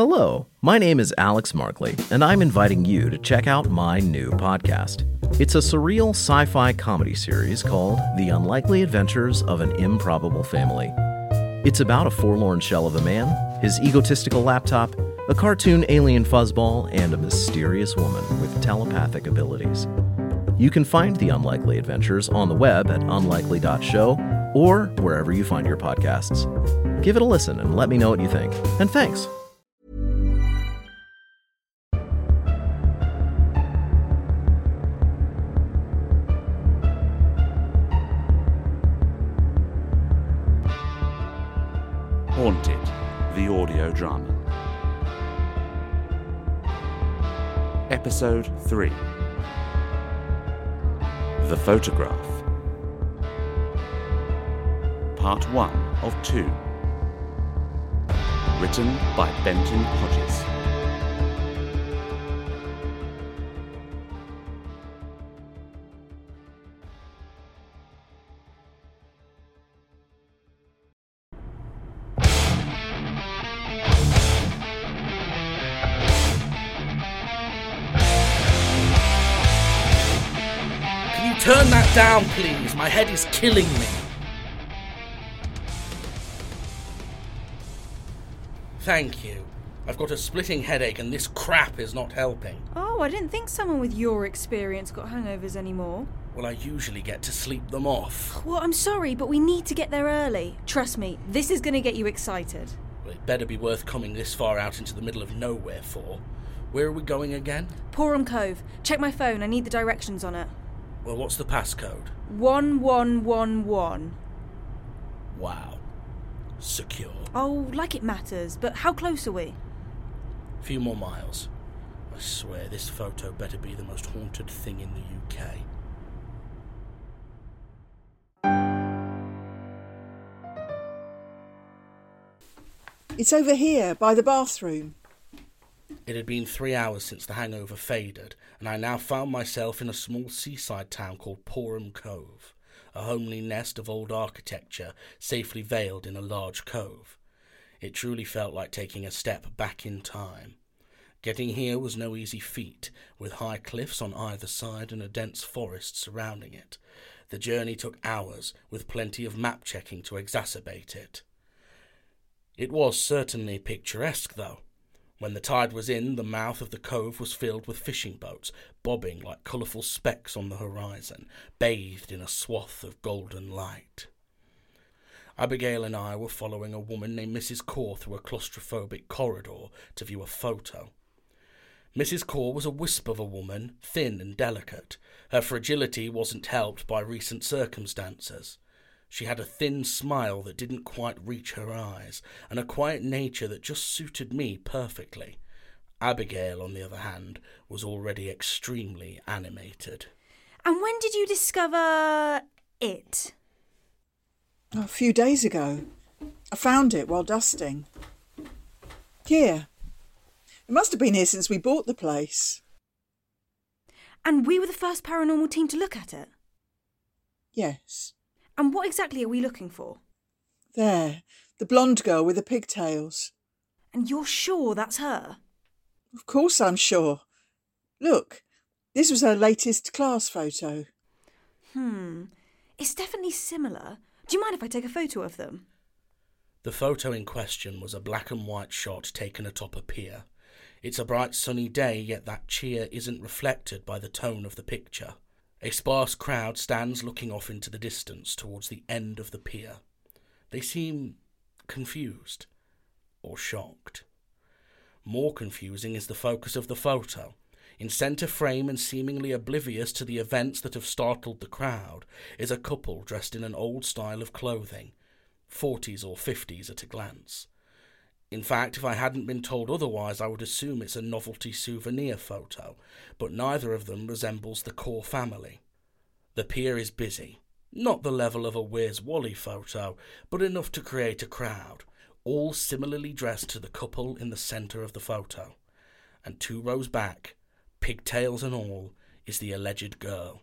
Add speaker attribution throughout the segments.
Speaker 1: Hello, my name is Alex Markley, and I'm inviting you to check out my new podcast. It's a surreal sci fi comedy series called The Unlikely Adventures of an Improbable Family. It's about a forlorn shell of a man, his egotistical laptop, a cartoon alien fuzzball, and a mysterious woman with telepathic abilities. You can find The Unlikely Adventures on the web at unlikely.show or wherever you find your podcasts. Give it a listen and let me know what you think. And thanks.
Speaker 2: The drama. Episode 3 The Photograph. Part 1 of 2. Written by Benton Hodges.
Speaker 3: Down, please? My head is killing me. Thank you. I've got a splitting headache and this crap is not helping.
Speaker 4: Oh, I didn't think someone with your experience got hangovers anymore.
Speaker 3: Well, I usually get to sleep them off.
Speaker 4: Well, I'm sorry, but we need to get there early. Trust me, this is going to get you excited.
Speaker 3: Well, it better be worth coming this far out into the middle of nowhere for. Where are we going again?
Speaker 4: Porham Cove. Check my phone, I need the directions on it.
Speaker 3: Well, what's the passcode?
Speaker 4: 1111.
Speaker 3: Wow. Secure.
Speaker 4: Oh, like it matters, but how close are we?
Speaker 3: Few more miles. I swear this photo better be the most haunted thing in the UK.
Speaker 5: It's over here, by the bathroom.
Speaker 3: It had been three hours since the hangover faded, and I now found myself in a small seaside town called Porham Cove, a homely nest of old architecture safely veiled in a large cove. It truly felt like taking a step back in time. Getting here was no easy feat, with high cliffs on either side and a dense forest surrounding it. The journey took hours, with plenty of map checking to exacerbate it. It was certainly picturesque, though. When the tide was in, the mouth of the cove was filled with fishing boats, bobbing like colourful specks on the horizon, bathed in a swath of golden light. Abigail and I were following a woman named Mrs. Kore through a claustrophobic corridor to view a photo. Mrs. Kore was a wisp of a woman, thin and delicate. Her fragility wasn't helped by recent circumstances. She had a thin smile that didn't quite reach her eyes, and a quiet nature that just suited me perfectly. Abigail, on the other hand, was already extremely animated.
Speaker 4: And when did you discover it?
Speaker 5: A few days ago. I found it while dusting. Here. It must have been here since we bought the place.
Speaker 4: And we were the first paranormal team to look at it?
Speaker 5: Yes.
Speaker 4: And what exactly are we looking for?
Speaker 5: There. The blonde girl with the pigtails.
Speaker 4: And you're sure that's her?
Speaker 5: Of course I'm sure. Look, this was her latest class photo.
Speaker 4: Hmm. It's definitely similar. Do you mind if I take a photo of them?
Speaker 3: The photo in question was a black and white shot taken atop a pier. It's a bright sunny day, yet that cheer isn't reflected by the tone of the picture. A sparse crowd stands looking off into the distance towards the end of the pier. They seem confused or shocked. More confusing is the focus of the photo. In centre frame and seemingly oblivious to the events that have startled the crowd is a couple dressed in an old style of clothing, 40s or 50s at a glance. In fact, if I hadn't been told otherwise, I would assume it's a novelty souvenir photo, but neither of them resembles the Kore family. The pier is busy. Not the level of a Where's Wally photo, but enough to create a crowd, all similarly dressed to the couple in the centre of the photo. And two rows back, pigtails and all, is the alleged girl.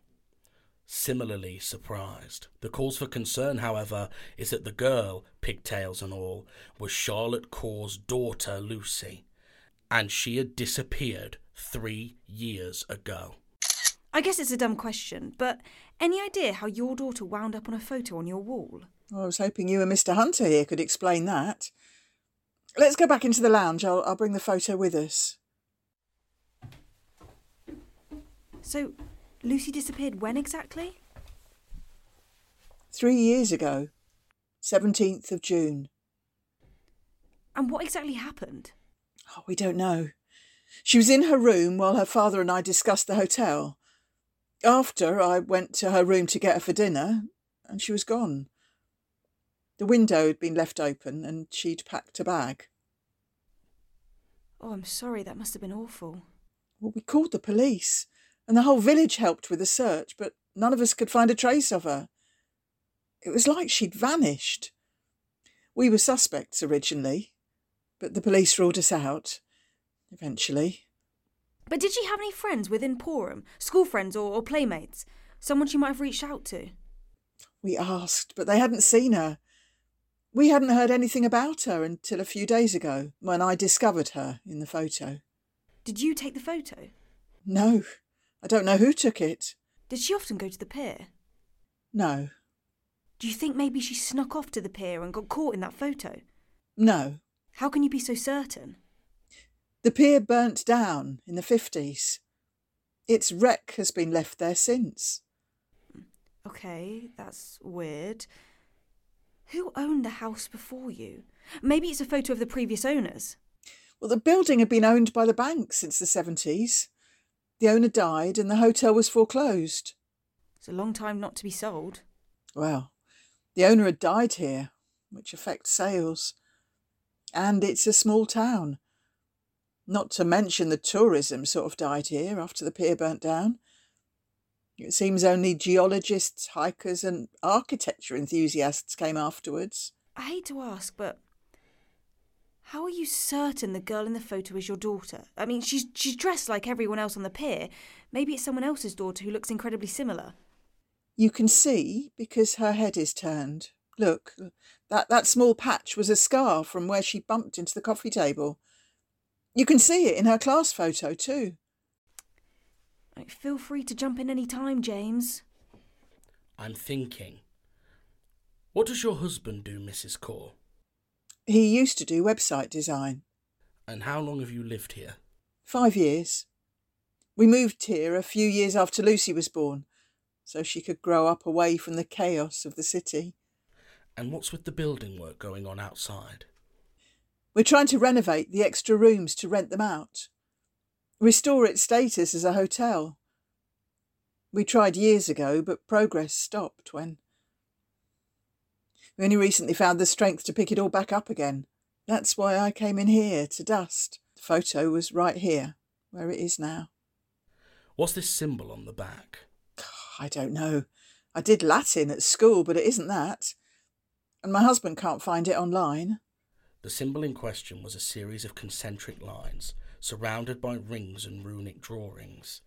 Speaker 3: Similarly surprised. The cause for concern, however, is that the girl, pigtails and all, was Charlotte Kore's daughter, Lucy. And she had disappeared three years ago.
Speaker 4: I guess it's a dumb question, but any idea how your daughter wound up on a photo on your wall?
Speaker 5: Well, I was hoping you and Mr. Hunter here could explain that. Let's go back into the lounge. I'll, I'll bring the photo with us.
Speaker 4: So, Lucy disappeared when exactly?
Speaker 5: Three years ago, 17th of June.
Speaker 4: And what exactly happened?
Speaker 5: Oh, we don't know. She was in her room while her father and I discussed the hotel. After, I went to her room to get her for dinner, and she was gone. The window had been left open, and she'd packed a bag.
Speaker 4: Oh, I'm sorry, that must have been awful.
Speaker 5: Well, we called the police, and the whole village helped with the search, but none of us could find a trace of her. It was like she'd vanished. We were suspects originally, but the police ruled us out, eventually.
Speaker 4: But did she have any friends within Porham, School friends or, or playmates? Someone she might have reached out to?
Speaker 5: We asked, but they hadn't seen her. We hadn't heard anything about her until a few days ago, when I discovered her in the photo.
Speaker 4: Did you take the photo?
Speaker 5: No, I don't know who took it.
Speaker 4: Did she often go to the pier?
Speaker 5: No,
Speaker 4: Do you think maybe she snuck off to the pier and got caught in that photo?
Speaker 5: no.
Speaker 4: How can you be so certain?
Speaker 5: The pier burnt down in the 50s. Its wreck has been left there since.
Speaker 4: Okay, that's weird. Who owned the house before you? Maybe it's a photo of the previous owners.
Speaker 5: Well, the building had been owned by the bank since the 70s. The owner died and the hotel was foreclosed.
Speaker 4: It's a long time not to be sold.
Speaker 5: Well, the owner had died here, which affects sales. And it's a small town. Not to mention the tourism sort of died here after the pier burnt down. It seems only geologists, hikers, and architecture enthusiasts came afterwards.
Speaker 4: I hate to ask, but how are you certain the girl in the photo is your daughter? I mean, she's she's dressed like everyone else on the pier. Maybe it's someone else's daughter who looks incredibly similar.
Speaker 5: You can see because her head is turned. Look, that, that small patch was a scar from where she bumped into the coffee table. You can see it in her class photo, too.
Speaker 4: Feel free to jump in any time, James.
Speaker 3: I'm thinking. What does your husband do, Mrs. Kore?
Speaker 5: He used to do website design.
Speaker 3: And how long have you lived here?
Speaker 5: Five years. We moved here a few years after Lucy was born, so she could grow up away from the chaos of the city.
Speaker 3: And what's with the building work going on outside?
Speaker 5: We're trying to renovate the extra rooms to rent them out, restore its status as a hotel. We tried years ago, but progress stopped when. We only recently found the strength to pick it all back up again. That's why I came in here to dust. The photo was right here, where it is now.
Speaker 3: What's this symbol on the back?
Speaker 5: I don't know. I did Latin at school, but it isn't that. And my husband can't find it online.
Speaker 3: The symbol in question was a series of concentric lines, surrounded by rings and runic drawings.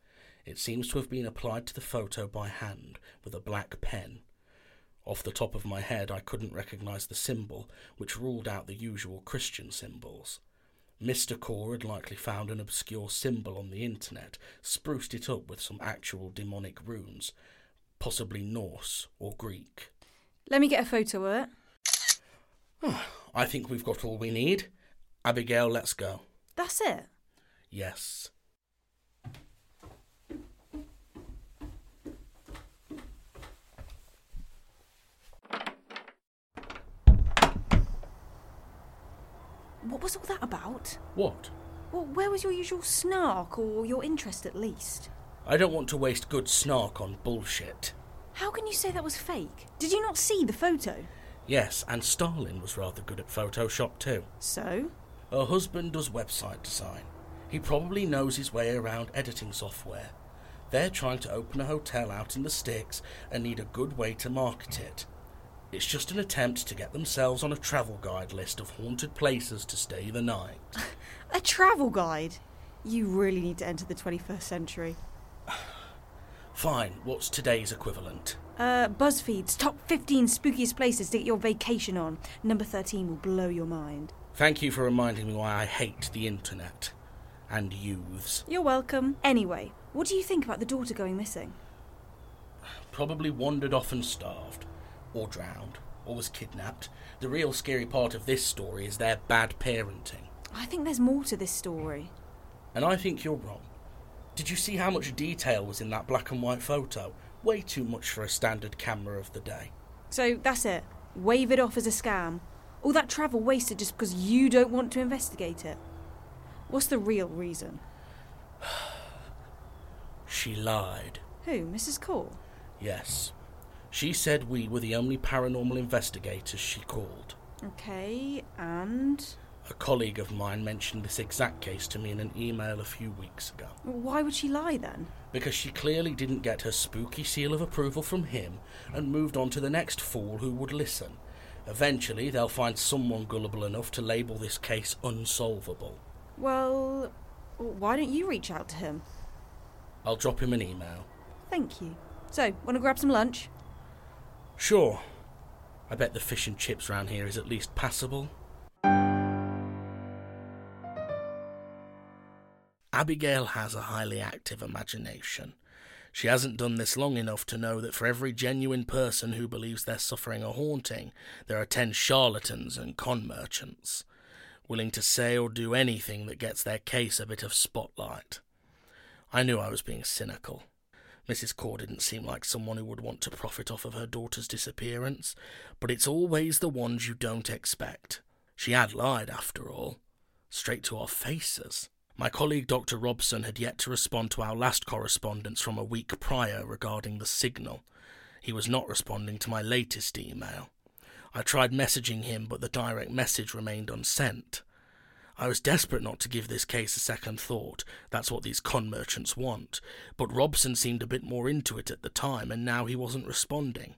Speaker 3: It seems to have been applied to the photo by hand with a black pen. Off the top of my head, I couldn't recognise the symbol, which ruled out the usual Christian symbols. Mr. Kore had likely found an obscure symbol on the internet, spruced it up with some actual demonic runes, possibly Norse or Greek.
Speaker 4: Let me get a photo of it.
Speaker 3: I think we've got all we need. Abigail, let's go.
Speaker 4: That's it.
Speaker 3: Yes.
Speaker 4: What was all that about?
Speaker 3: What?
Speaker 4: Well, where was your usual snark or your interest at least?
Speaker 3: I don't want to waste good snark on bullshit.
Speaker 4: How can you say that was fake? Did you not see the photo?
Speaker 3: Yes, and Stalin was rather good at Photoshop too.
Speaker 4: So?
Speaker 3: Her husband does website design. He probably knows his way around editing software. They're trying to open a hotel out in the sticks and need a good way to market it. It's just an attempt to get themselves on a travel guide list of haunted places to stay the night.
Speaker 4: A travel guide? You really need to enter the 21st century.
Speaker 3: Fine, what's today's equivalent?
Speaker 4: Uh, BuzzFeed's top 15 spookiest places to get your vacation on. Number 13 will blow your mind.
Speaker 3: Thank you for reminding me why I hate the internet. and youths.
Speaker 4: You're welcome. Anyway, what do you think about the daughter going missing?
Speaker 3: Probably wandered off and starved, or drowned, or was kidnapped. The real scary part of this story is their bad parenting.
Speaker 4: I think there's more to this story.
Speaker 3: And I think you're wrong. Did you see how much detail was in that black and white photo? Way too much for a standard camera of the day.
Speaker 4: So that's it. Wave it off as a scam. All that travel wasted just because you don't want to investigate it. What's the real reason?
Speaker 3: She lied.
Speaker 4: Who, Mrs. Kore?
Speaker 3: Yes. She said we were the only paranormal investigators she called.
Speaker 4: Okay, and.
Speaker 3: A colleague of mine mentioned this exact case to me in an email a few weeks ago.
Speaker 4: Why would she lie then?
Speaker 3: Because she clearly didn't get her spooky seal of approval from him and moved on to the next fool who would listen. Eventually, they'll find someone gullible enough to label this case unsolvable.
Speaker 4: Well, why don't you reach out to him?
Speaker 3: I'll drop him an email.
Speaker 4: Thank you. So, want to grab some lunch?
Speaker 3: Sure. I bet the fish and chips round here is at least passable. Abigail has a highly active imagination. She hasn't done this long enough to know that for every genuine person who believes they're suffering a haunting, there are ten charlatans and con merchants, willing to say or do anything that gets their case a bit of spotlight. I knew I was being cynical. Mrs. Kore didn't seem like someone who would want to profit off of her daughter's disappearance, but it's always the ones you don't expect. She had lied, after all, straight to our faces. My colleague Dr. Robson had yet to respond to our last correspondence from a week prior regarding the signal. He was not responding to my latest email. I tried messaging him, but the direct message remained unsent. I was desperate not to give this case a second thought. That's what these con merchants want. But Robson seemed a bit more into it at the time, and now he wasn't responding.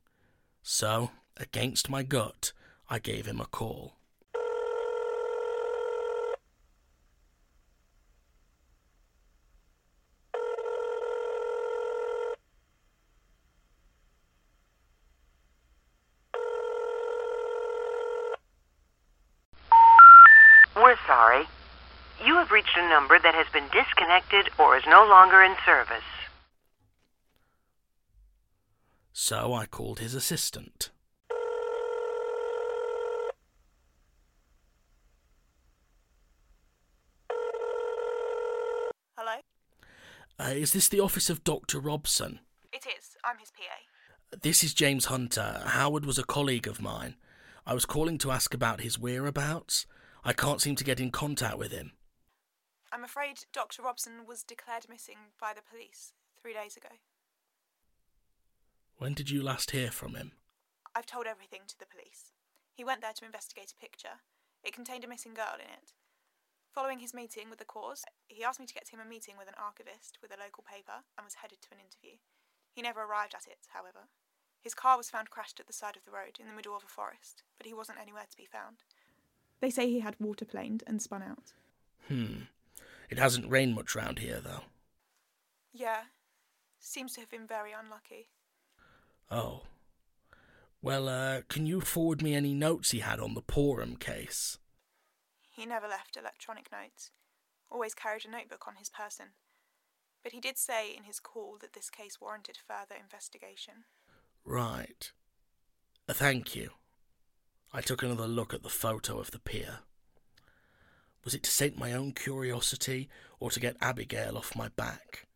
Speaker 3: So, against my gut, I gave him a call.
Speaker 6: We're sorry. You have reached a number that has been disconnected or is no longer in service.
Speaker 3: So I called his assistant.
Speaker 7: Hello?
Speaker 3: Uh, is this the office of Dr. Robson?
Speaker 7: It is. I'm his PA.
Speaker 3: This is James Hunter. Howard was a colleague of mine. I was calling to ask about his whereabouts. I can't seem to get in contact with him.
Speaker 7: I'm afraid Dr. Robson was declared missing by the police three days ago.
Speaker 3: When did you last hear from him?
Speaker 7: I've told everything to the police. He went there to investigate a picture. It contained a missing girl in it. Following his meeting with the cause, he asked me to get him a meeting with an archivist with a local paper and was headed to an interview. He never arrived at it, however. His car was found crashed at the side of the road in the middle of a forest, but he wasn't anywhere to be found. They say he had waterplaned and spun out.
Speaker 3: Hmm. It hasn't rained much round here, though.
Speaker 7: Yeah, seems to have been very unlucky.
Speaker 3: Oh. Well, uh, can you forward me any notes he had on the Porham case?
Speaker 7: He never left electronic notes, always carried a notebook on his person. But he did say in his call that this case warranted further investigation.
Speaker 3: Right. Uh, thank you. I took another look at the photo of the pier. Was it to sate my own curiosity or to get Abigail off my back?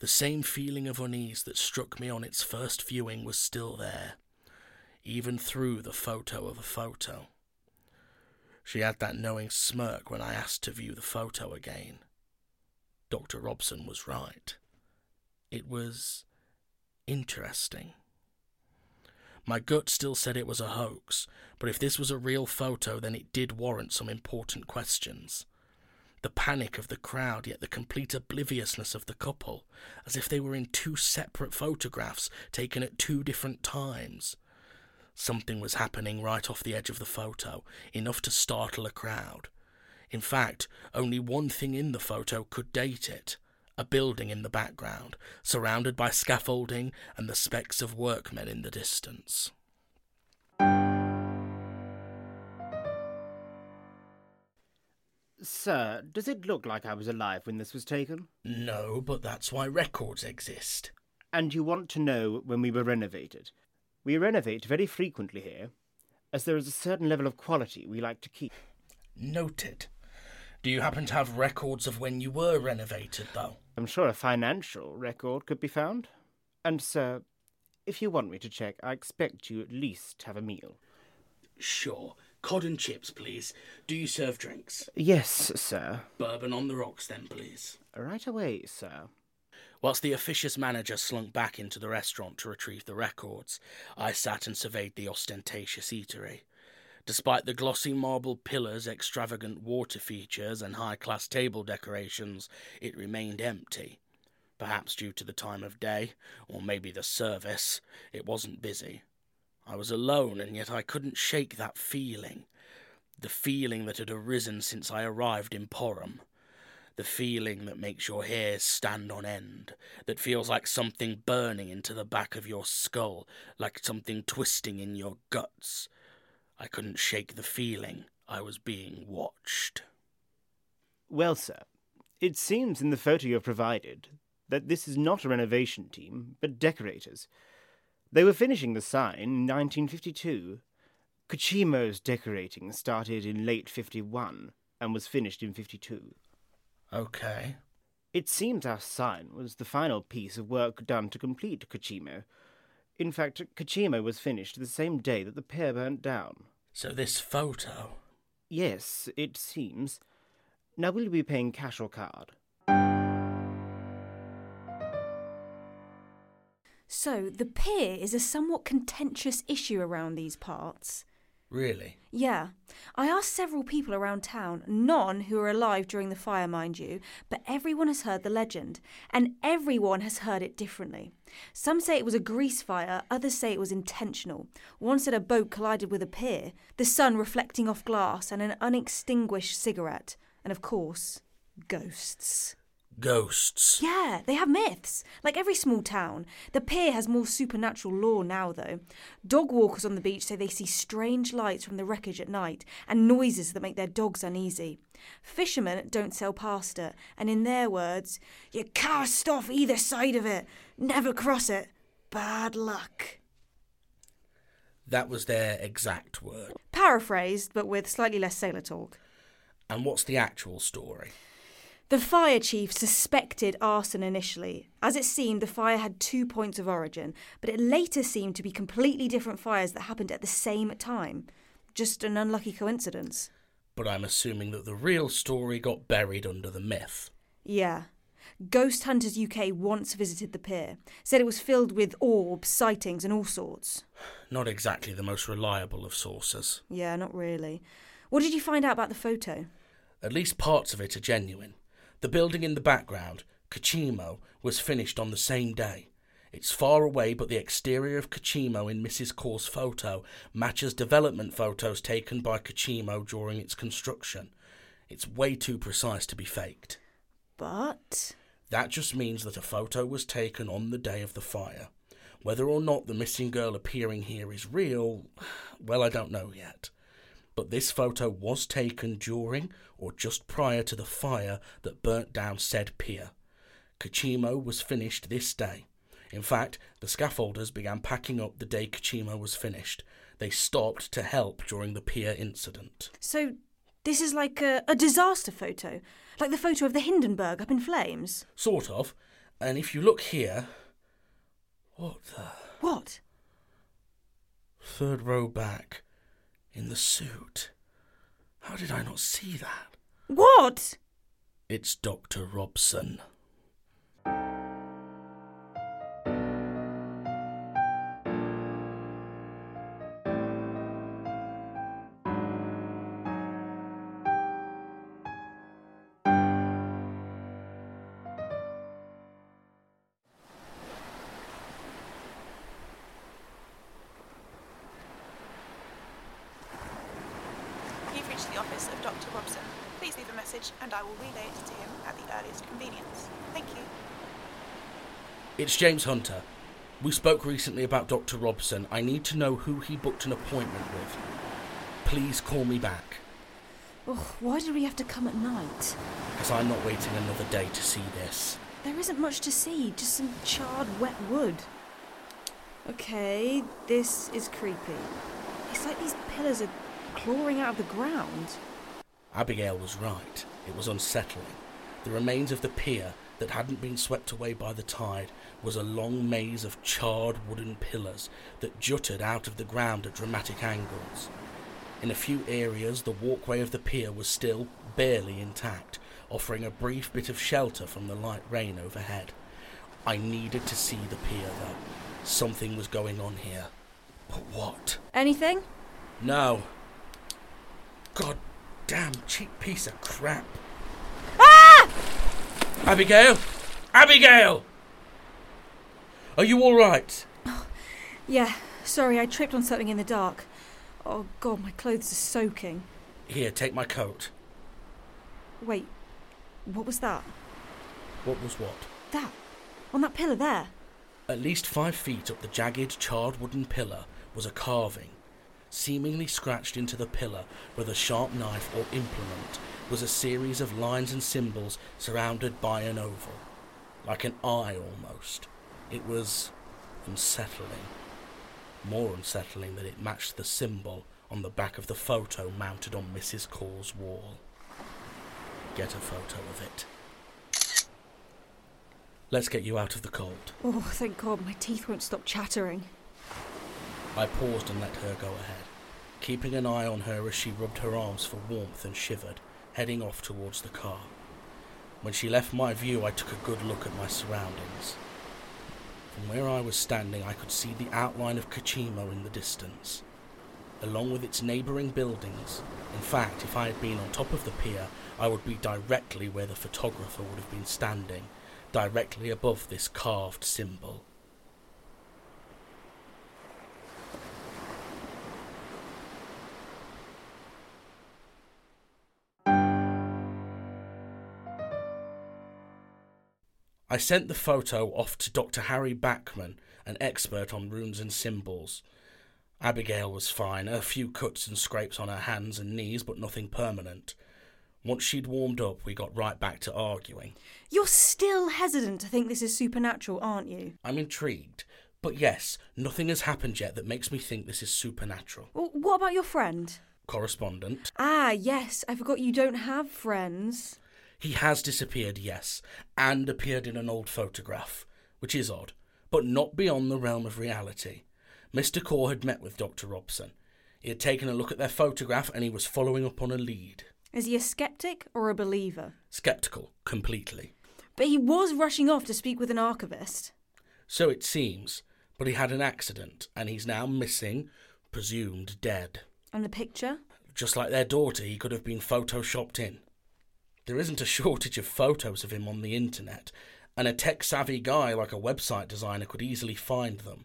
Speaker 3: The same feeling of unease that struck me on its first viewing was still there, even through the photo of a photo. She had that knowing smirk when I asked to view the photo again. Dr. Robson was right. It was interesting. My gut still said it was a hoax, but if this was a real photo, then it did warrant some important questions. The panic of the crowd, yet the complete obliviousness of the couple, as if they were in two separate photographs taken at two different times. Something was happening right off the edge of the photo, enough to startle a crowd. In fact, only one thing in the photo could date it a building in the background, surrounded by scaffolding and the specks of workmen in the distance.
Speaker 8: Sir, does it look like I was alive when this was taken?
Speaker 3: No, but that's why records exist.
Speaker 8: And you want to know when we were renovated? We renovate very frequently here, as there is a certain level of quality we like to keep.
Speaker 3: Noted. Do you happen to have records of when you were renovated, though?
Speaker 8: I'm sure a financial record could be found. And, sir, if you want me to check, I expect you at least have a meal.
Speaker 3: Sure. Cod and chips, please. Do you serve drinks?
Speaker 8: Yes, sir.
Speaker 3: Bourbon on the rocks, then, please.
Speaker 8: Right away, sir.
Speaker 3: Whilst the officious manager slunk back into the restaurant to retrieve the records, I sat and surveyed the ostentatious eatery. Despite the glossy marble pillars, extravagant water features, and high class table decorations, it remained empty. Perhaps due to the time of day, or maybe the service, it wasn't busy. I was alone, and yet I couldn't shake that feeling. The feeling that had arisen since I arrived in Porham. The feeling that makes your hairs stand on end, that feels like something burning into the back of your skull, like something twisting in your guts. I couldn't shake the feeling I was being watched.
Speaker 8: Well, sir, it seems in the photo you have provided that this is not a renovation team, but decorators. They were finishing the sign in 1952. Kachimo's decorating started in late 51 and was finished in 52.
Speaker 3: Okay.
Speaker 8: It seems our sign was the final piece of work done to complete Kachimo. In fact, Kachimo was finished the same day that the pier burnt down.
Speaker 3: So this photo.
Speaker 8: Yes, it seems. Now, will you be paying cash or card?
Speaker 4: So, the pier is a somewhat contentious issue around these parts.
Speaker 3: Really?
Speaker 4: Yeah. I asked several people around town, none who were alive during the fire, mind you, but everyone has heard the legend, and everyone has heard it differently. Some say it was a grease fire, others say it was intentional. One said a boat collided with a pier, the sun reflecting off glass, and an unextinguished cigarette, and of course, ghosts.
Speaker 3: Ghosts.
Speaker 4: Yeah, they have myths. Like every small town. The pier has more supernatural lore now, though. Dog walkers on the beach say they see strange lights from the wreckage at night and noises that make their dogs uneasy. Fishermen don't sail past it, and in their words, you cast off either side of it, never cross it. Bad luck.
Speaker 3: That was their exact word.
Speaker 4: Paraphrased, but with slightly less sailor talk.
Speaker 3: And what's the actual story?
Speaker 4: The fire chief suspected arson initially. As it seemed, the fire had two points of origin, but it later seemed to be completely different fires that happened at the same time. Just an unlucky coincidence.
Speaker 3: But I'm assuming that the real story got buried under the myth.
Speaker 4: Yeah. Ghost Hunters UK once visited the pier, said it was filled with orbs, sightings, and all sorts.
Speaker 3: Not exactly the most reliable of sources.
Speaker 4: Yeah, not really. What did you find out about the photo?
Speaker 3: At least parts of it are genuine. The building in the background, Kachimo, was finished on the same day. It's far away, but the exterior of Kachimo in Mrs. Kore's photo matches development photos taken by Kachimo during its construction. It's way too precise to be faked.
Speaker 4: But.
Speaker 3: That just means that a photo was taken on the day of the fire. Whether or not the missing girl appearing here is real, well, I don't know yet but this photo was taken during or just prior to the fire that burnt down said pier. Kachimo was finished this day. In fact, the scaffolders began packing up the day Kachimo was finished. They stopped to help during the pier incident.
Speaker 4: So, this is like a, a disaster photo? Like the photo of the Hindenburg up in flames?
Speaker 3: Sort of. And if you look here. What the?
Speaker 4: What?
Speaker 3: Third row back in the suit. How did I not see that?
Speaker 4: What?
Speaker 3: It's Dr. Robson.
Speaker 7: Will relay it to him at the earliest convenience. Thank you.
Speaker 3: It's James Hunter. We spoke recently about Dr. Robson. I need to know who he booked an appointment with. Please call me back.
Speaker 4: Oh, why did we have to come at night?
Speaker 3: Because I'm not waiting another day to see this.
Speaker 4: There isn't much to see, just some charred, wet wood. Okay, this is creepy. It's like these pillars are clawing out of the ground.
Speaker 3: Abigail was right. It was unsettling. The remains of the pier that hadn't been swept away by the tide was a long maze of charred wooden pillars that jutted out of the ground at dramatic angles. In a few areas, the walkway of the pier was still barely intact, offering a brief bit of shelter from the light rain overhead. I needed to see the pier, though. Something was going on here. But what?
Speaker 4: Anything?
Speaker 3: No. God damn cheap piece of crap.
Speaker 4: Ah!
Speaker 3: Abigail! Abigail! Are you alright?
Speaker 4: Yeah, sorry, I tripped on something in the dark. Oh god, my clothes are soaking.
Speaker 3: Here, take my coat.
Speaker 4: Wait, what was that?
Speaker 3: What was what?
Speaker 4: That, on that pillar there.
Speaker 3: At least five feet up the jagged, charred wooden pillar was a carving. Seemingly scratched into the pillar with a sharp knife or implement was a series of lines and symbols surrounded by an oval. Like an eye almost. It was unsettling. More unsettling that it matched the symbol on the back of the photo mounted on Mrs. Kore's wall. Get a photo of it. Let's get you out of the cold.
Speaker 4: Oh, thank god, my teeth won't stop chattering.
Speaker 3: I paused and let her go ahead, keeping an eye on her as she rubbed her arms for warmth and shivered, heading off towards the car. When she left my view, I took a good look at my surroundings. From where I was standing, I could see the outline of Kachimo in the distance, along with its neighbouring buildings. In fact, if I had been on top of the pier, I would be directly where the photographer would have been standing, directly above this carved symbol. I sent the photo off to Dr. Harry Backman, an expert on runes and symbols. Abigail was fine, a few cuts and scrapes on her hands and knees, but nothing permanent. Once she'd warmed up, we got right back to arguing.
Speaker 4: You're still hesitant to think this is supernatural, aren't you?
Speaker 3: I'm intrigued, but yes, nothing has happened yet that makes me think this is supernatural.
Speaker 4: Well, what about your friend?
Speaker 3: Correspondent.
Speaker 4: Ah, yes, I forgot you don't have friends.
Speaker 3: He has disappeared, yes, and appeared in an old photograph, which is odd, but not beyond the realm of reality. Mr. Kore had met with Dr. Robson. He had taken a look at their photograph and he was following up on a lead.
Speaker 4: Is he a skeptic or a believer?
Speaker 3: Skeptical, completely.
Speaker 4: But he was rushing off to speak with an archivist.
Speaker 3: So it seems, but he had an accident and he's now missing, presumed dead.
Speaker 4: And the picture?
Speaker 3: Just like their daughter, he could have been photoshopped in. There isn't a shortage of photos of him on the internet, and a tech savvy guy like a website designer could easily find them.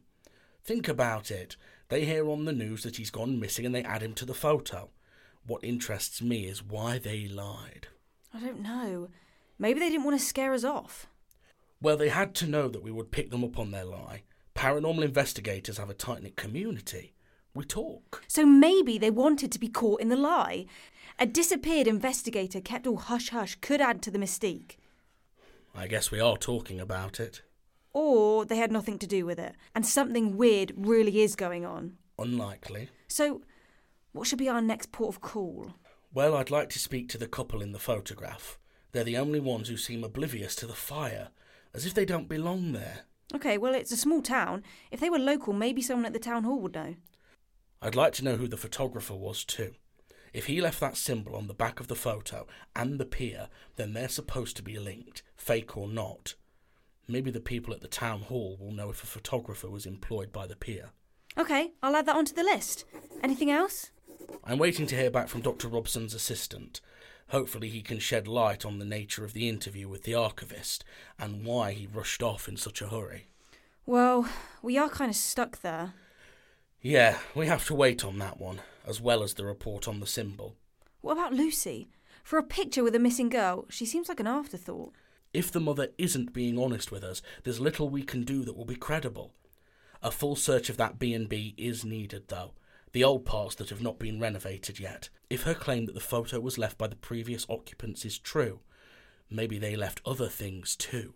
Speaker 3: Think about it. They hear on the news that he's gone missing and they add him to the photo. What interests me is why they lied.
Speaker 4: I don't know. Maybe they didn't want to scare us off.
Speaker 3: Well, they had to know that we would pick them up on their lie. Paranormal investigators have a tight knit community. We talk.
Speaker 4: So maybe they wanted to be caught in the lie. A disappeared investigator kept all hush hush could add to the mystique.
Speaker 3: I guess we are talking about it.
Speaker 4: Or they had nothing to do with it, and something weird really is going on.
Speaker 3: Unlikely.
Speaker 4: So, what should be our next port of call?
Speaker 3: Well, I'd like to speak to the couple in the photograph. They're the only ones who seem oblivious to the fire, as if they don't belong there.
Speaker 4: Okay, well, it's a small town. If they were local, maybe someone at the town hall would know.
Speaker 3: I'd like to know who the photographer was, too. If he left that symbol on the back of the photo and the pier, then they're supposed to be linked, fake or not. Maybe the people at the town hall will know if a photographer was employed by the pier.
Speaker 4: Okay, I'll add that onto the list. Anything else?
Speaker 3: I'm waiting to hear back from Dr. Robson's assistant. Hopefully, he can shed light on the nature of the interview with the archivist and why he rushed off in such a hurry.
Speaker 4: Well, we are kind of stuck there.
Speaker 3: Yeah, we have to wait on that one, as well as the report on the symbol.
Speaker 4: What about Lucy? For a picture with a missing girl, she seems like an afterthought.
Speaker 3: If the mother isn't being honest with us, there's little we can do that will be credible. A full search of that B&B is needed, though. the old parts that have not been renovated yet. If her claim that the photo was left by the previous occupants is true, maybe they left other things too.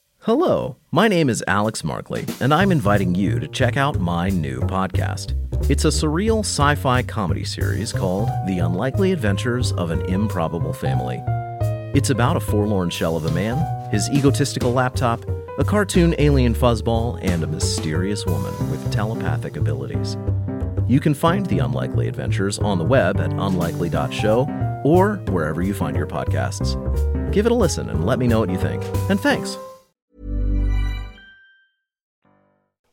Speaker 1: Hello, my name is Alex Markley, and I'm inviting you to check out my new podcast. It's a surreal sci fi comedy series called The Unlikely Adventures of an Improbable Family. It's about a forlorn shell of a man, his egotistical laptop, a cartoon alien fuzzball, and a mysterious woman with telepathic abilities. You can find The Unlikely Adventures on the web at unlikely.show or wherever you find your podcasts. Give it a listen and let me know what you think. And thanks.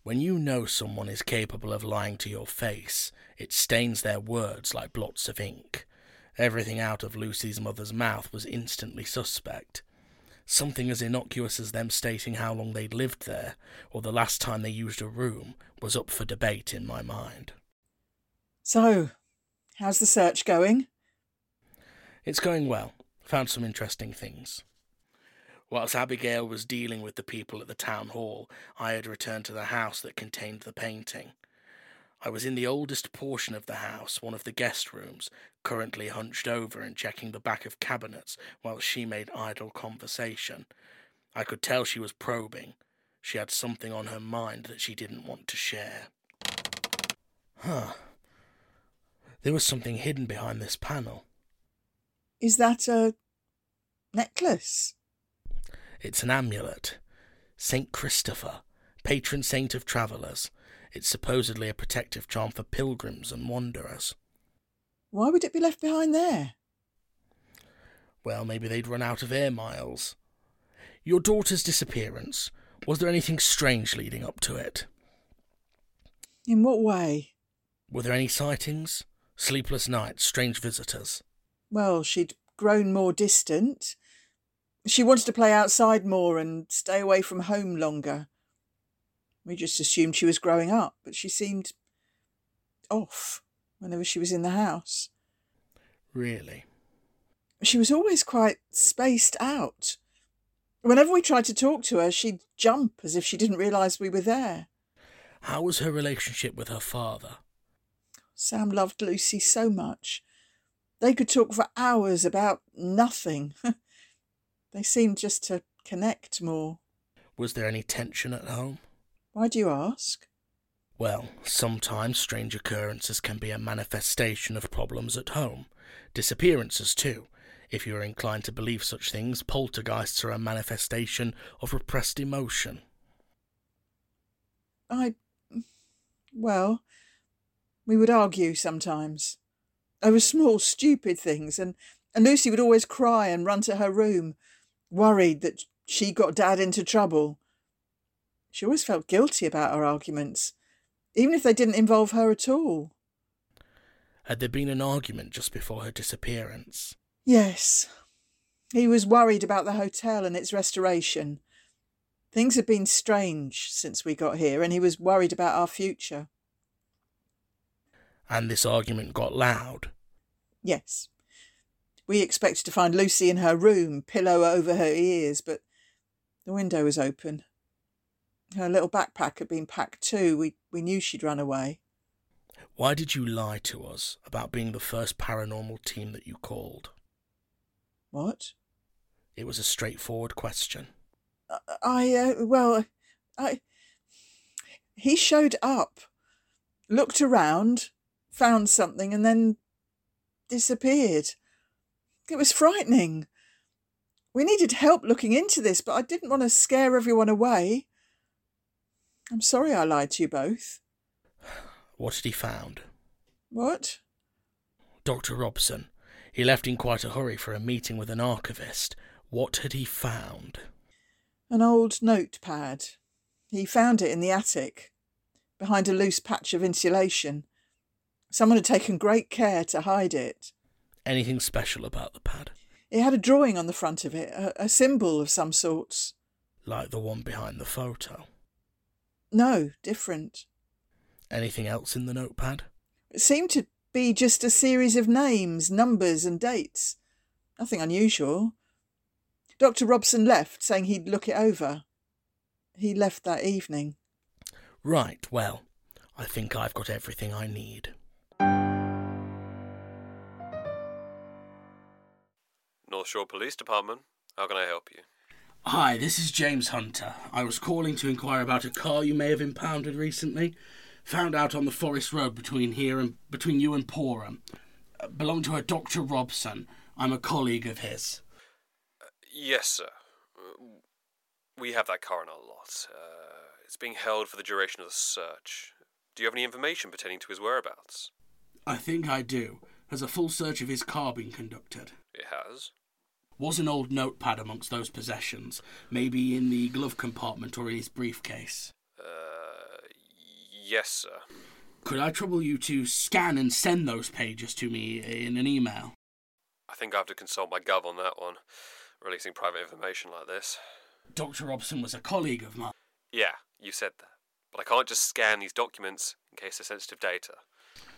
Speaker 3: When you know someone is capable of lying to your face, it stains their words like blots of ink. Everything out of Lucy's mother's mouth was instantly suspect. Something as innocuous as them stating how long they'd lived there, or the last time they used a room, was up for debate in my mind.
Speaker 5: So, how's the search going?
Speaker 3: It's going well. Found some interesting things. Whilst Abigail was dealing with the people at the town hall, I had returned to the house that contained the painting. I was in the oldest portion of the house, one of the guest rooms, currently hunched over and checking the back of cabinets while she made idle conversation. I could tell she was probing. She had something on her mind that she didn't want to share. Huh. There was something hidden behind this panel.
Speaker 5: Is that a necklace?
Speaker 3: It's an amulet. St. Christopher, patron saint of travellers. It's supposedly a protective charm for pilgrims and wanderers.
Speaker 5: Why would it be left behind there?
Speaker 3: Well, maybe they'd run out of air miles. Your daughter's disappearance. Was there anything strange leading up to it?
Speaker 5: In what way?
Speaker 3: Were there any sightings? Sleepless nights, strange visitors?
Speaker 5: Well, she'd grown more distant. She wanted to play outside more and stay away from home longer. We just assumed she was growing up, but she seemed off whenever she was in the house.
Speaker 3: Really?
Speaker 5: She was always quite spaced out. Whenever we tried to talk to her, she'd jump as if she didn't realise we were there.
Speaker 3: How was her relationship with her father?
Speaker 5: Sam loved Lucy so much. They could talk for hours about nothing. they seemed just to connect more.
Speaker 3: Was there any tension at home?
Speaker 5: Why do you ask?
Speaker 3: Well, sometimes strange occurrences can be a manifestation of problems at home. Disappearances, too. If you are inclined to believe such things, poltergeists are a manifestation of repressed emotion.
Speaker 5: I. Well, we would argue sometimes. Over small, stupid things, and, and Lucy would always cry and run to her room, worried that she got Dad into trouble. She always felt guilty about her arguments, even if they didn't involve her at all.
Speaker 3: Had there been an argument just before her disappearance?
Speaker 5: Yes. He was worried about the hotel and its restoration. Things had been strange since we got here, and he was worried about our future.
Speaker 3: And this argument got loud?
Speaker 5: Yes. We expected to find Lucy in her room, pillow over her ears, but the window was open. Her little backpack had been packed too. We, we knew she'd run away.
Speaker 3: Why did you lie to us about being the first paranormal team that you called?
Speaker 5: What?
Speaker 3: It was a straightforward question.
Speaker 5: I, uh, well, I. He showed up, looked around, found something and then disappeared. It was frightening. We needed help looking into this, but I didn't want to scare everyone away. I'm sorry I lied to you both.
Speaker 3: What had he found?
Speaker 5: What?
Speaker 3: Dr. Robson. He left in quite a hurry for a meeting with an archivist. What had he found?
Speaker 5: An old notepad. He found it in the attic, behind a loose patch of insulation. Someone had taken great care to hide it.
Speaker 3: Anything special about the pad?
Speaker 5: It had a drawing on the front of it, a, a symbol of some sorts.
Speaker 3: Like the one behind the photo?
Speaker 5: No, different.
Speaker 3: Anything else in the notepad?
Speaker 5: It seemed to be just a series of names, numbers, and dates. Nothing unusual. Dr. Robson left, saying he'd look it over. He left that evening.
Speaker 3: Right, well, I think I've got everything I need.
Speaker 9: North Shore Police Department. How can I help you?
Speaker 3: Hi, this is James Hunter. I was calling to inquire about a car you may have impounded recently. Found out on the Forest Road between here and between you and Porham. Uh, belonged to a Dr. Robson. I'm a colleague of his.
Speaker 9: Uh, yes, sir. Uh, we have that car in our lot. Uh, it's being held for the duration of the search. Do you have any information pertaining to his whereabouts?
Speaker 3: I think I do. Has a full search of his car been conducted?
Speaker 9: It has.
Speaker 3: Was an old notepad amongst those possessions? Maybe in the glove compartment or in his briefcase?
Speaker 9: Uh, yes, sir.
Speaker 3: Could I trouble you to scan and send those pages to me in an email?
Speaker 9: I think I have to consult my gov on that one, releasing private information like this.
Speaker 3: Dr. Robson was a colleague of mine.
Speaker 9: Yeah, you said that. But I can't just scan these documents in case they're sensitive data.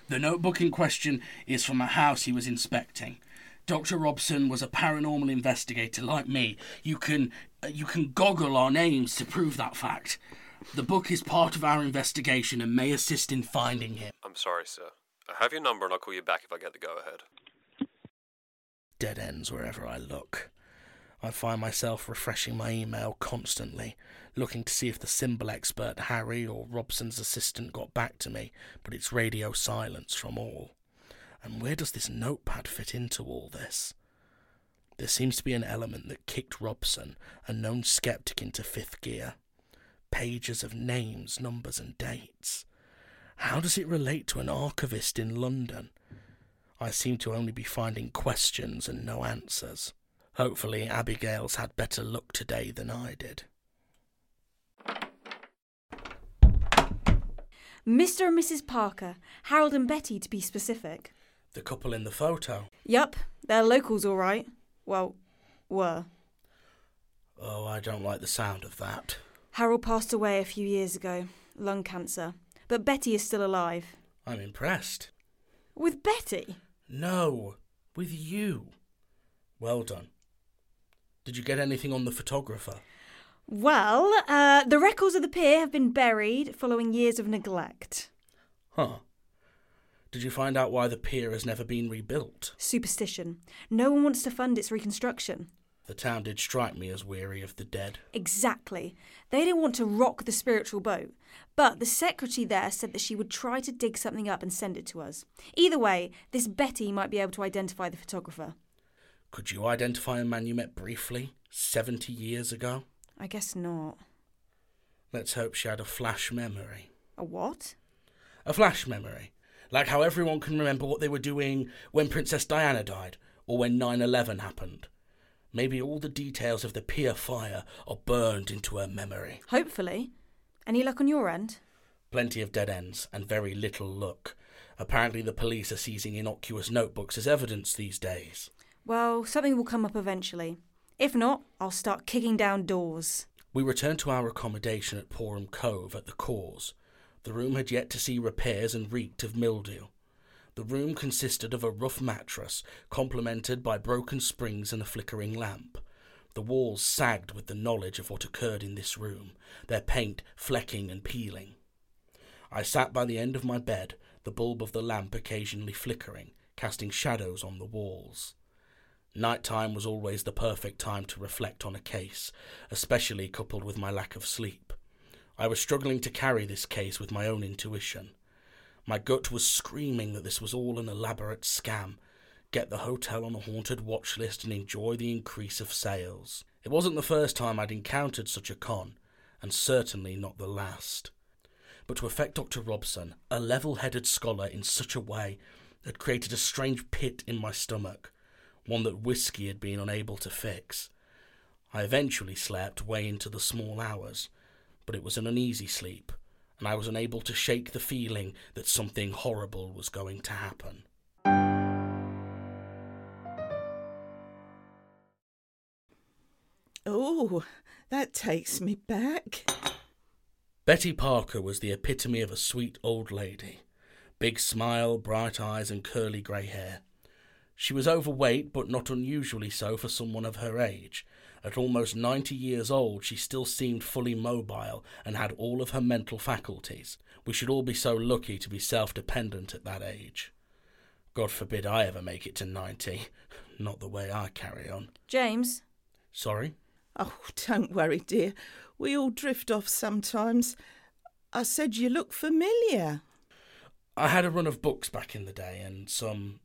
Speaker 3: The notebook in question is from a house he was inspecting. Dr. Robson was a paranormal investigator like me. You can uh, you can google our names to prove that fact. The book is part of our investigation and may assist in finding him.
Speaker 9: I'm sorry, sir. I have your number and I'll call you back if I get the go ahead.
Speaker 3: Dead ends wherever I look. I find myself refreshing my email constantly, looking to see if the symbol expert Harry or Robson's assistant got back to me, but it's radio silence from all. And where does this notepad fit into all this? There seems to be an element that kicked Robson, a known skeptic, into fifth gear. Pages of names, numbers, and dates. How does it relate to an archivist in London? I seem to only be finding questions and no answers. Hopefully, Abigail's had better luck today than I did.
Speaker 4: Mr. and Mrs. Parker, Harold and Betty to be specific.
Speaker 3: The couple in the photo.
Speaker 4: Yup, they're locals all right. Well, were.
Speaker 3: Oh, I don't like the sound of that.
Speaker 4: Harold passed away a few years ago, lung cancer. But Betty is still alive.
Speaker 3: I'm impressed.
Speaker 4: With Betty?
Speaker 3: No, with you. Well done. Did you get anything on the photographer?
Speaker 4: Well, uh, the records of the pier have been buried following years of neglect.
Speaker 3: Huh. Did you find out why the pier has never been rebuilt?
Speaker 4: Superstition. No one wants to fund its reconstruction.
Speaker 3: The town did strike me as weary of the dead.
Speaker 4: Exactly. They didn't want to rock the spiritual boat. But the secretary there said that she would try to dig something up and send it to us. Either way, this Betty might be able to identify the photographer.
Speaker 3: Could you identify a man you met briefly, 70 years ago?
Speaker 4: I guess not.
Speaker 3: Let's hope she had a flash memory.
Speaker 4: A what?
Speaker 3: A flash memory. Like how everyone can remember what they were doing when Princess Diana died, or when 9 11 happened. Maybe all the details of the pier fire are burned into her memory.
Speaker 4: Hopefully. Any luck on your end?
Speaker 3: Plenty of dead ends, and very little luck. Apparently, the police are seizing innocuous notebooks as evidence these days.
Speaker 4: Well, something will come up eventually. If not, I'll start kicking down doors.
Speaker 3: We returned to our accommodation at Porham Cove at the Kore's. The room had yet to see repairs and reeked of mildew. The room consisted of a rough mattress, complemented by broken springs and a flickering lamp. The walls sagged with the knowledge of what occurred in this room, their paint flecking and peeling. I sat by the end of my bed, the bulb of the lamp occasionally flickering, casting shadows on the walls. Night time was always the perfect time to reflect on a case, especially coupled with my lack of sleep. I was struggling to carry this case with my own intuition. My gut was screaming that this was all an elaborate scam. Get the hotel on a haunted watch list and enjoy the increase of sales. It wasn't the first time I'd encountered such a con, and certainly not the last. But to affect Dr. Robson, a level headed scholar, in such a way had created a strange pit in my stomach, one that whiskey had been unable to fix. I eventually slept way into the small hours, but it was an uneasy sleep, and I was unable to shake the feeling that something horrible was going to happen.
Speaker 10: Oh, that takes me back.
Speaker 3: Betty Parker was the epitome of a sweet old lady. Big smile, bright eyes, and curly grey hair. She was overweight, but not unusually so for someone of her age. At almost ninety years old, she still seemed fully mobile and had all of her mental faculties. We should all be so lucky to be self dependent at that age. God forbid I ever make it to ninety. Not the way I carry on.
Speaker 4: James,
Speaker 3: Sorry?
Speaker 10: Oh, don't worry, dear. We all drift off sometimes. I said you look familiar.
Speaker 3: I had a run of books back in the day and some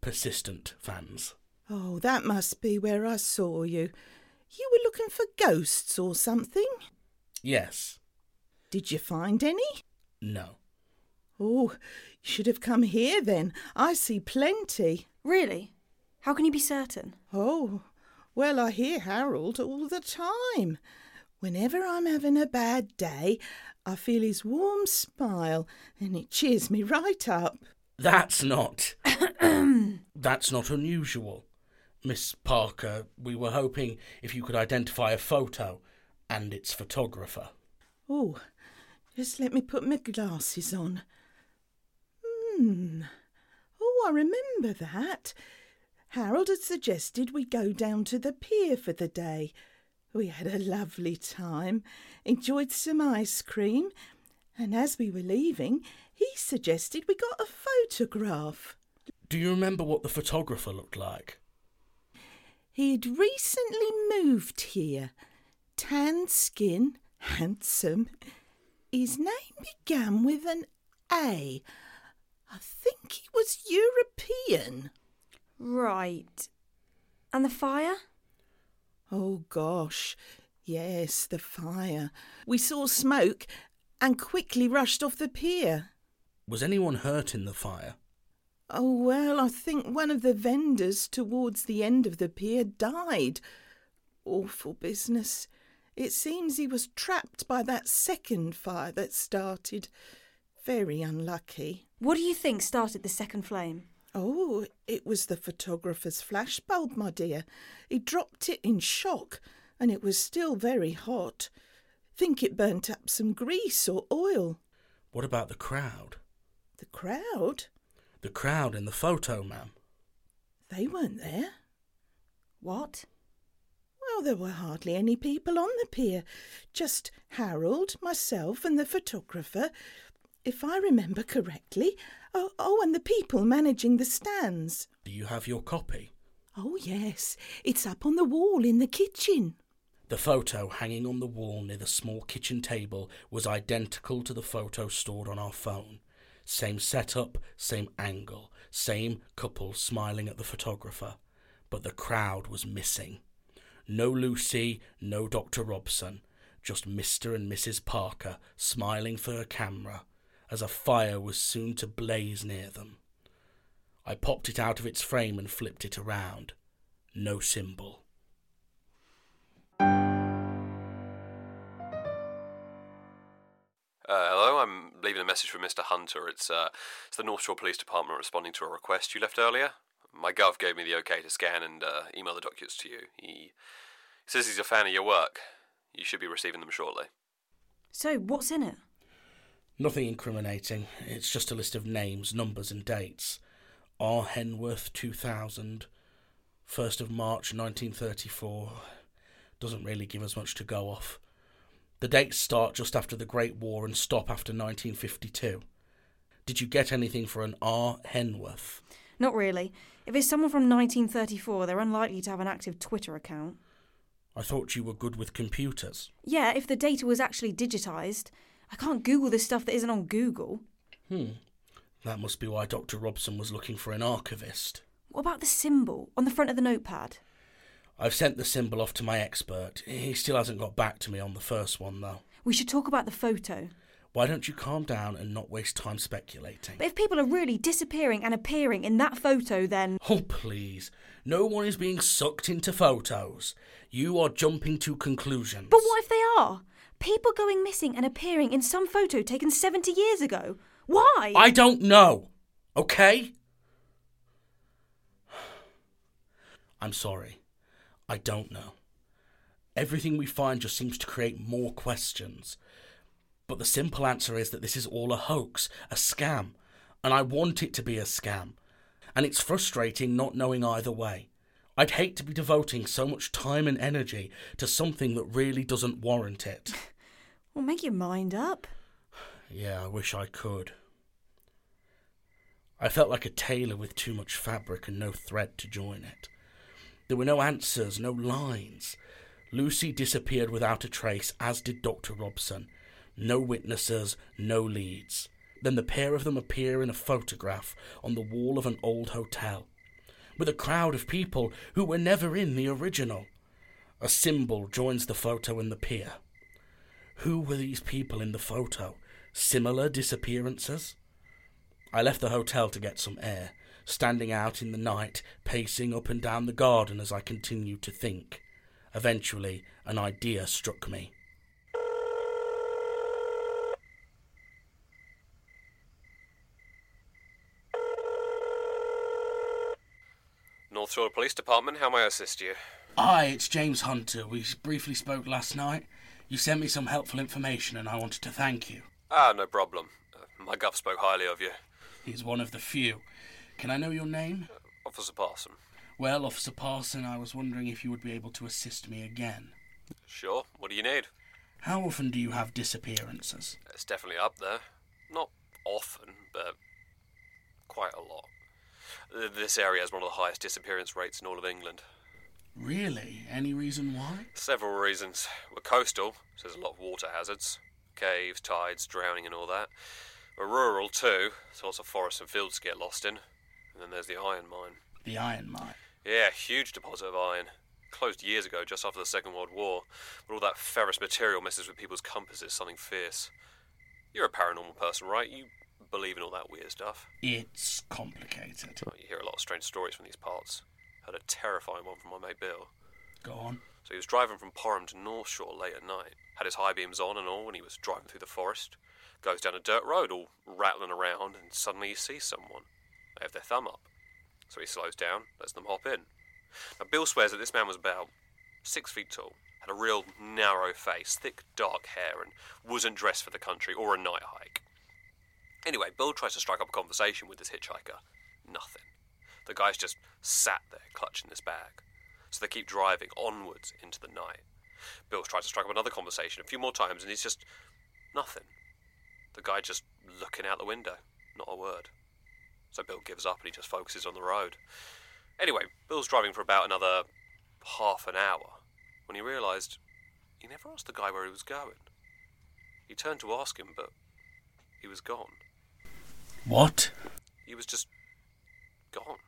Speaker 3: persistent fans.
Speaker 10: Oh, that must be where I saw you. You were looking for ghosts or something?
Speaker 3: Yes.
Speaker 10: Did you find any?
Speaker 3: No.
Speaker 10: Oh, you should have come here then. I see plenty.
Speaker 4: really? How can you be certain?
Speaker 10: Oh, well, I hear Harold all the time. Whenever I'm having a bad day, I feel his warm smile and it cheers me right up.
Speaker 3: That's not. that's not unusual. Miss Parker, we were hoping if you could identify a photo and its photographer.
Speaker 10: Oh, just let me put my glasses on. Hmm. Oh, I remember that. Harold had suggested we go down to the pier for the day. We had a lovely time, enjoyed some ice cream, and as we were leaving, he suggested we got a photograph.
Speaker 3: Do you remember what the photographer looked like?
Speaker 10: He'd recently moved here. Tan skin, handsome. His name began with an A. I think he was European.
Speaker 4: Right. And the fire?
Speaker 10: Oh gosh, yes, the fire. We saw smoke and quickly rushed off the pier.
Speaker 3: Was anyone hurt in the fire?
Speaker 10: Oh, well, I think one of the vendors towards the end of the pier died. Awful business. It seems he was trapped by that second fire that started. Very unlucky.
Speaker 4: What do you think started the second flame?
Speaker 10: Oh, it was the photographer's flashbulb, my dear. He dropped it in shock, and it was still very hot. Think it burnt up some grease or oil.
Speaker 3: What about the crowd?
Speaker 10: The crowd?
Speaker 3: The crowd in the photo, ma'am.
Speaker 10: They weren't there.
Speaker 4: What?
Speaker 10: Well, there were hardly any people on the pier. Just Harold, myself, and the photographer. If I remember correctly. Oh, oh, and the people managing the stands.
Speaker 3: Do you have your copy?
Speaker 10: Oh, yes. It's up on the wall in the kitchen.
Speaker 3: The photo hanging on the wall near the small kitchen table was identical to the photo stored on our phone. Same setup, same angle, same couple smiling at the photographer. But the crowd was missing. No Lucy, no Dr. Robson, just Mr. and Mrs. Parker smiling for a camera as a fire was soon to blaze near them. I popped it out of its frame and flipped it around. No symbol.
Speaker 9: Leaving a message for Mr. Hunter. It's uh, it's the North Shore Police Department responding to a request you left earlier. My gov gave me the okay to scan and uh, email the documents to you. He says he's a fan of your work. You should be receiving them shortly.
Speaker 4: So, what's in it?
Speaker 3: Nothing incriminating. It's just a list of names, numbers, and dates. R. Henworth, 2000. 1st of March, 1934. Doesn't really give us much to go off. The dates start just after the Great War and stop after 1952. Did you get anything for an R. Henworth?
Speaker 4: Not really. If it's someone from 1934, they're unlikely to have an active Twitter account.
Speaker 3: I thought you were good with computers.
Speaker 4: Yeah, if the data was actually digitised. I can't Google this stuff that isn't on Google.
Speaker 3: Hmm. That must be why Dr. Robson was looking for an archivist.
Speaker 4: What about the symbol on the front of the notepad?
Speaker 3: I've sent the symbol off to my expert. He still hasn't got back to me on the first one, though.
Speaker 4: We should talk about the photo.
Speaker 3: Why don't you calm down and not waste time speculating?
Speaker 4: But if people are really disappearing and appearing in that photo, then.
Speaker 3: Oh, please. No one is being sucked into photos. You are jumping to conclusions.
Speaker 4: But what if they are? People going missing and appearing in some photo taken 70 years ago. Why?
Speaker 3: I don't know. Okay? I'm sorry. I don't know. Everything we find just seems to create more questions. But the simple answer is that this is all a hoax, a scam, and I want it to be a scam. And it's frustrating not knowing either way. I'd hate to be devoting so much time and energy to something that really doesn't warrant it.
Speaker 4: Well, make your mind up.
Speaker 3: Yeah, I wish I could. I felt like a tailor with too much fabric and no thread to join it. There were no answers, no lines. Lucy disappeared without a trace, as did Dr. Robson. No witnesses, no leads. Then the pair of them appear in a photograph on the wall of an old hotel, with a crowd of people who were never in the original. A symbol joins the photo and the pier. Who were these people in the photo? Similar disappearances? I left the hotel to get some air, standing out in the night, pacing up and down the garden as I continued to think. Eventually, an idea struck me.
Speaker 9: North Shore Police Department, how may I assist you?
Speaker 3: Hi, it's James Hunter. We briefly spoke last night. You sent me some helpful information and I wanted to thank you.
Speaker 9: Ah, no problem. Uh, my gov spoke highly of you.
Speaker 3: He's one of the few. Can I know your name?
Speaker 9: Officer Parson.
Speaker 3: Well, Officer Parson, I was wondering if you would be able to assist me again.
Speaker 9: Sure, what do you need?
Speaker 3: How often do you have disappearances?
Speaker 9: It's definitely up there. Not often, but quite a lot. This area has one of the highest disappearance rates in all of England.
Speaker 3: Really? Any reason why?
Speaker 9: Several reasons. We're coastal, so there's a lot of water hazards. Caves, tides, drowning and all that. We're rural too, so lots of forests and fields to get lost in. And then there's the iron mine.
Speaker 3: The iron mine.
Speaker 9: Yeah, huge deposit of iron. Closed years ago, just after the Second World War. But all that ferrous material messes with people's compasses, something fierce. You're a paranormal person, right? You believe in all that weird stuff.
Speaker 3: It's complicated.
Speaker 9: You hear a lot of strange stories from these parts. Heard a terrifying one from my mate Bill.
Speaker 3: Go on.
Speaker 9: So he was driving from Porham to North Shore late at night. Had his high beams on and all when he was driving through the forest. Goes down a dirt road, all rattling around, and suddenly he sees someone. They have their thumb up. So he slows down, lets them hop in. Now Bill swears that this man was about six feet tall, had a real narrow face, thick dark hair, and wasn't dressed for the country or a night hike. Anyway, Bill tries to strike up a conversation with this hitchhiker. Nothing. The guy's just sat there clutching this bag. So they keep driving onwards into the night. Bill tries to strike up another conversation a few more times and he's just nothing. The guy just looking out the window, not a word. So Bill gives up and he just focuses on the road. Anyway, Bill's driving for about another half an hour when he realised he never asked the guy where he was going. He turned to ask him, but he was gone.
Speaker 3: What?
Speaker 9: He was just gone.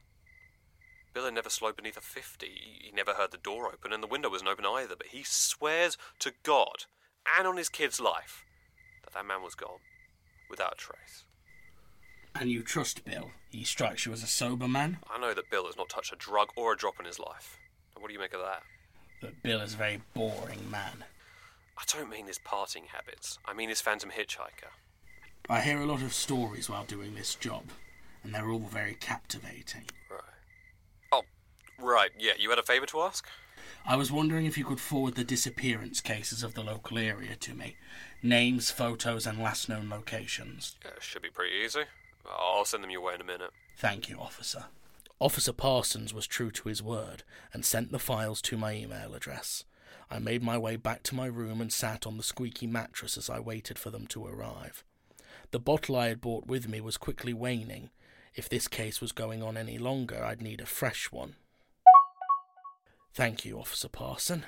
Speaker 9: Bill had never slowed beneath a 50. He he never heard the door open, and the window wasn't open either. But he swears to God and on his kid's life that that man was gone, without a trace.
Speaker 3: And you trust Bill? He strikes you as a sober man?
Speaker 9: I know that Bill has not touched a drug or a drop in his life. What do you make of that?
Speaker 3: That Bill is a very boring man.
Speaker 9: I don't mean his partying habits. I mean his phantom hitchhiker.
Speaker 3: I hear a lot of stories while doing this job, and they're all very captivating.
Speaker 9: Right. Oh, right. Yeah, you had a favour to ask?
Speaker 3: I was wondering if you could forward the disappearance cases of the local area to me. Names, photos, and last known locations.
Speaker 9: Yeah, should be pretty easy. I'll send them your way in a minute.
Speaker 3: Thank you, officer. Officer Parsons was true to his word and sent the files to my email address. I made my way back to my room and sat on the squeaky mattress as I waited for them to arrive. The bottle I had brought with me was quickly waning. If this case was going on any longer, I'd need a fresh one. Thank you, Officer Parson.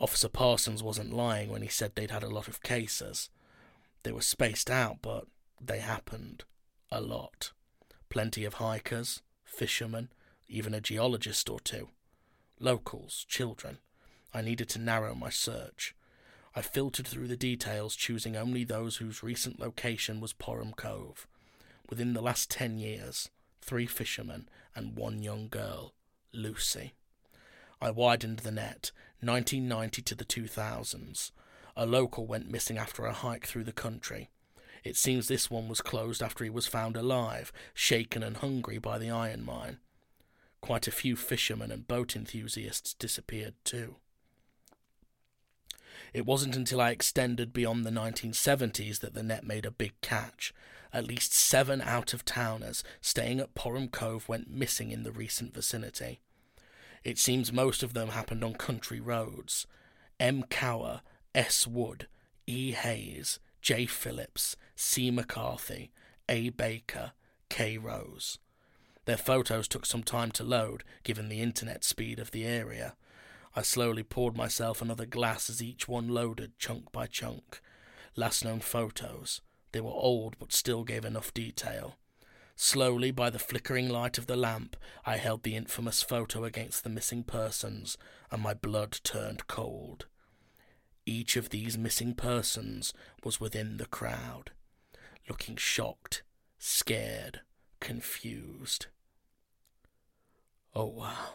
Speaker 3: Officer Parsons wasn't lying when he said they'd had a lot of cases. They were spaced out, but they happened A lot. Plenty of hikers, fishermen, even a geologist or two. Locals, children. I needed to narrow my search. I filtered through the details, choosing only those whose recent location was Porham Cove. Within the last ten years, three fishermen and one young girl, Lucy. I widened the net, 1990 to the 2000s. A local went missing after a hike through the country. It seems this one was closed after he was found alive, shaken and hungry by the iron mine. Quite a few fishermen and boat enthusiasts disappeared too. It wasn't until I extended beyond the 1970s that the net made a big catch. At least seven out of towners staying at Porham Cove went missing in the recent vicinity. It seems most of them happened on country roads. M. Cower, S. Wood, E. Hayes, J. Phillips, C. McCarthy, A. Baker, K. Rose. Their photos took some time to load, given the internet speed of the area. I slowly poured myself another glass as each one loaded, chunk by chunk. Last known photos. They were old, but still gave enough detail. Slowly, by the flickering light of the lamp, I held the infamous photo against the missing persons, and my blood turned cold. Each of these missing persons was within the crowd, looking shocked, scared, confused. Oh, wow.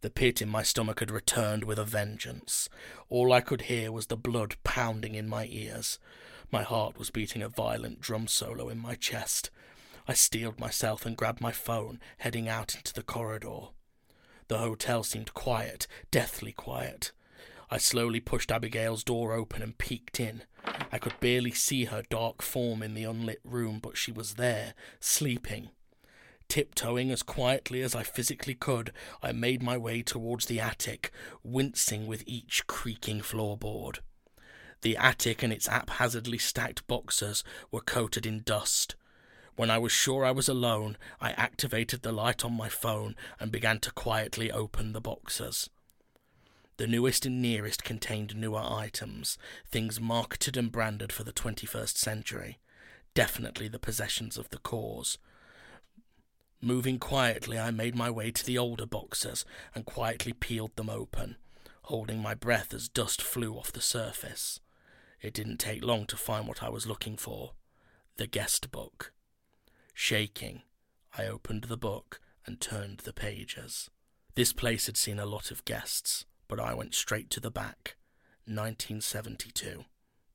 Speaker 3: The pit in my stomach had returned with a vengeance. All I could hear was the blood pounding in my ears. My heart was beating a violent drum solo in my chest. I steeled myself and grabbed my phone, heading out into the corridor. The hotel seemed quiet, deathly quiet. I slowly pushed Abigail's door open and peeked in. I could barely see her dark form in the unlit room, but she was there, sleeping. Tiptoeing as quietly as I physically could, I made my way towards the attic, wincing with each creaking floorboard. The attic and its haphazardly stacked boxes were coated in dust. When I was sure I was alone, I activated the light on my phone and began to quietly open the boxes. The newest and nearest contained newer items, things marketed and branded for the 21st century. Definitely the possessions of the Kores. Moving quietly, I made my way to the older boxes and quietly peeled them open, holding my breath as dust flew off the surface. It didn't take long to find what I was looking for the guest book. Shaking, I opened the book and turned the pages. This place had seen a lot of guests, but I went straight to the back. 1972.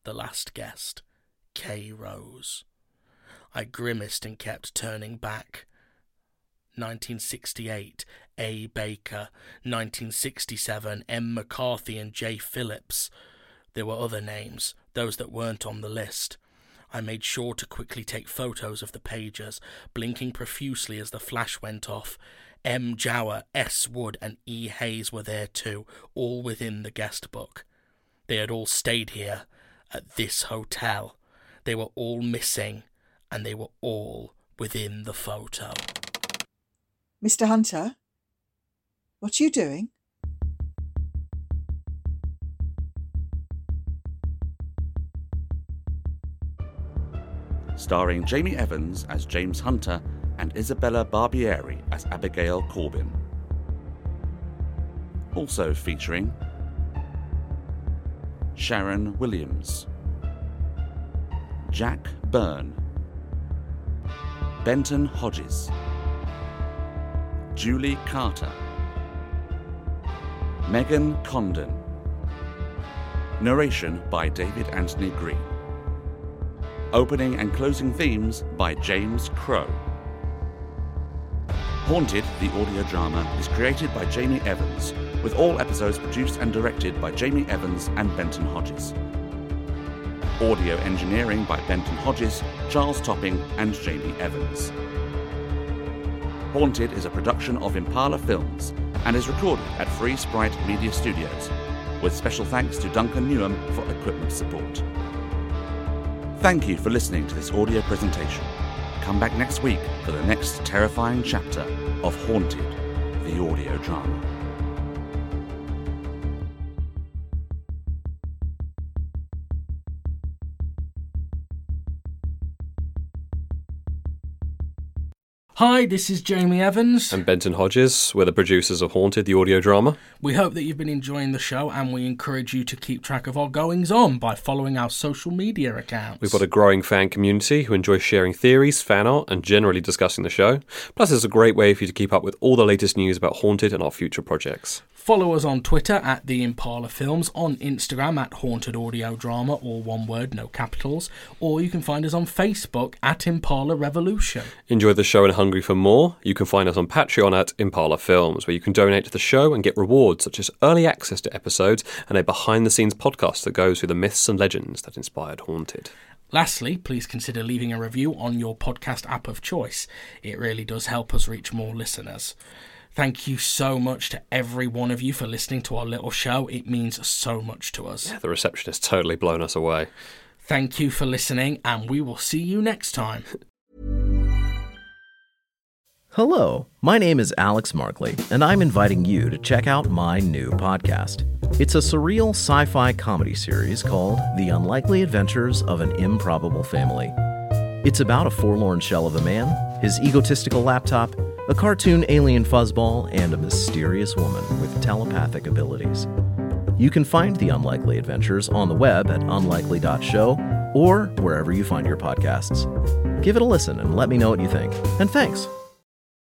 Speaker 3: The last guest, K. Rose. I grimaced and kept turning back. 1968, A. Baker. 1967, M. McCarthy and J. Phillips. There were other names, those that weren't on the list. I made sure to quickly take photos of the pages, blinking profusely as the flash went off. M. Jower, S. Wood, and E. Hayes were there too, all within the guest book. They had all stayed here, at this hotel. They were all missing, and they were all within the photo.
Speaker 5: Mr. Hunter? What are you doing?
Speaker 2: starring Jamie Evans as James Hunter and Isabella Barbieri as Abigail Corbin. Also featuring Sharon Williams, Jack Byrne, Benton Hodges, Julie Carter, Megan Condon. Narration by David Anthony Green. Opening and closing themes by James Crow. Haunted, the audio drama, is created by Jamie Evans, with all episodes produced and directed by Jamie Evans and Benton Hodges. Audio engineering by Benton Hodges, Charles Topping, and Jamie Evans. Haunted is a production of Impala Films and is recorded at Free Sprite Media Studios, with special thanks to Duncan Newham for equipment support. Thank you for listening to this audio presentation. Come back next week for the next terrifying chapter of Haunted, the audio drama.
Speaker 3: Hi, this is Jamie Evans.
Speaker 11: And Benton Hodges. We're the producers of Haunted, the audio drama.
Speaker 3: We hope that you've been enjoying the show and we encourage you to keep track of our goings on by following our social media accounts.
Speaker 11: We've got a growing fan community who enjoy sharing theories, fan art, and generally discussing the show. Plus, it's a great way for you to keep up with all the latest news about Haunted and our future projects.
Speaker 3: Follow us on Twitter at The Impala Films, on Instagram at Haunted Audio Drama, all one word, no capitals, or you can find us on Facebook at Impala Revolution.
Speaker 11: Enjoy the show and hungry for more? You can find us on Patreon at Impala Films, where you can donate to the show and get rewards such as early access to episodes and a behind the scenes podcast that goes through the myths and legends that inspired Haunted.
Speaker 3: Lastly, please consider leaving a review on your podcast app of choice. It really does help us reach more listeners. Thank you so much to every one of you for listening to our little show. It means so much to us.
Speaker 11: Yeah, The reception has totally blown us away.
Speaker 3: Thank you for listening, and we will see you next time.
Speaker 1: Hello, my name is Alex Markley, and I'm inviting you to check out my new podcast. It's a surreal sci fi comedy series called The Unlikely Adventures of an Improbable Family. It's about a forlorn shell of a man, his egotistical laptop, a cartoon alien fuzzball, and a mysterious woman with telepathic abilities. You can find The Unlikely Adventures on the web at unlikely.show or wherever you find your podcasts. Give it a listen and let me know what you think. And thanks.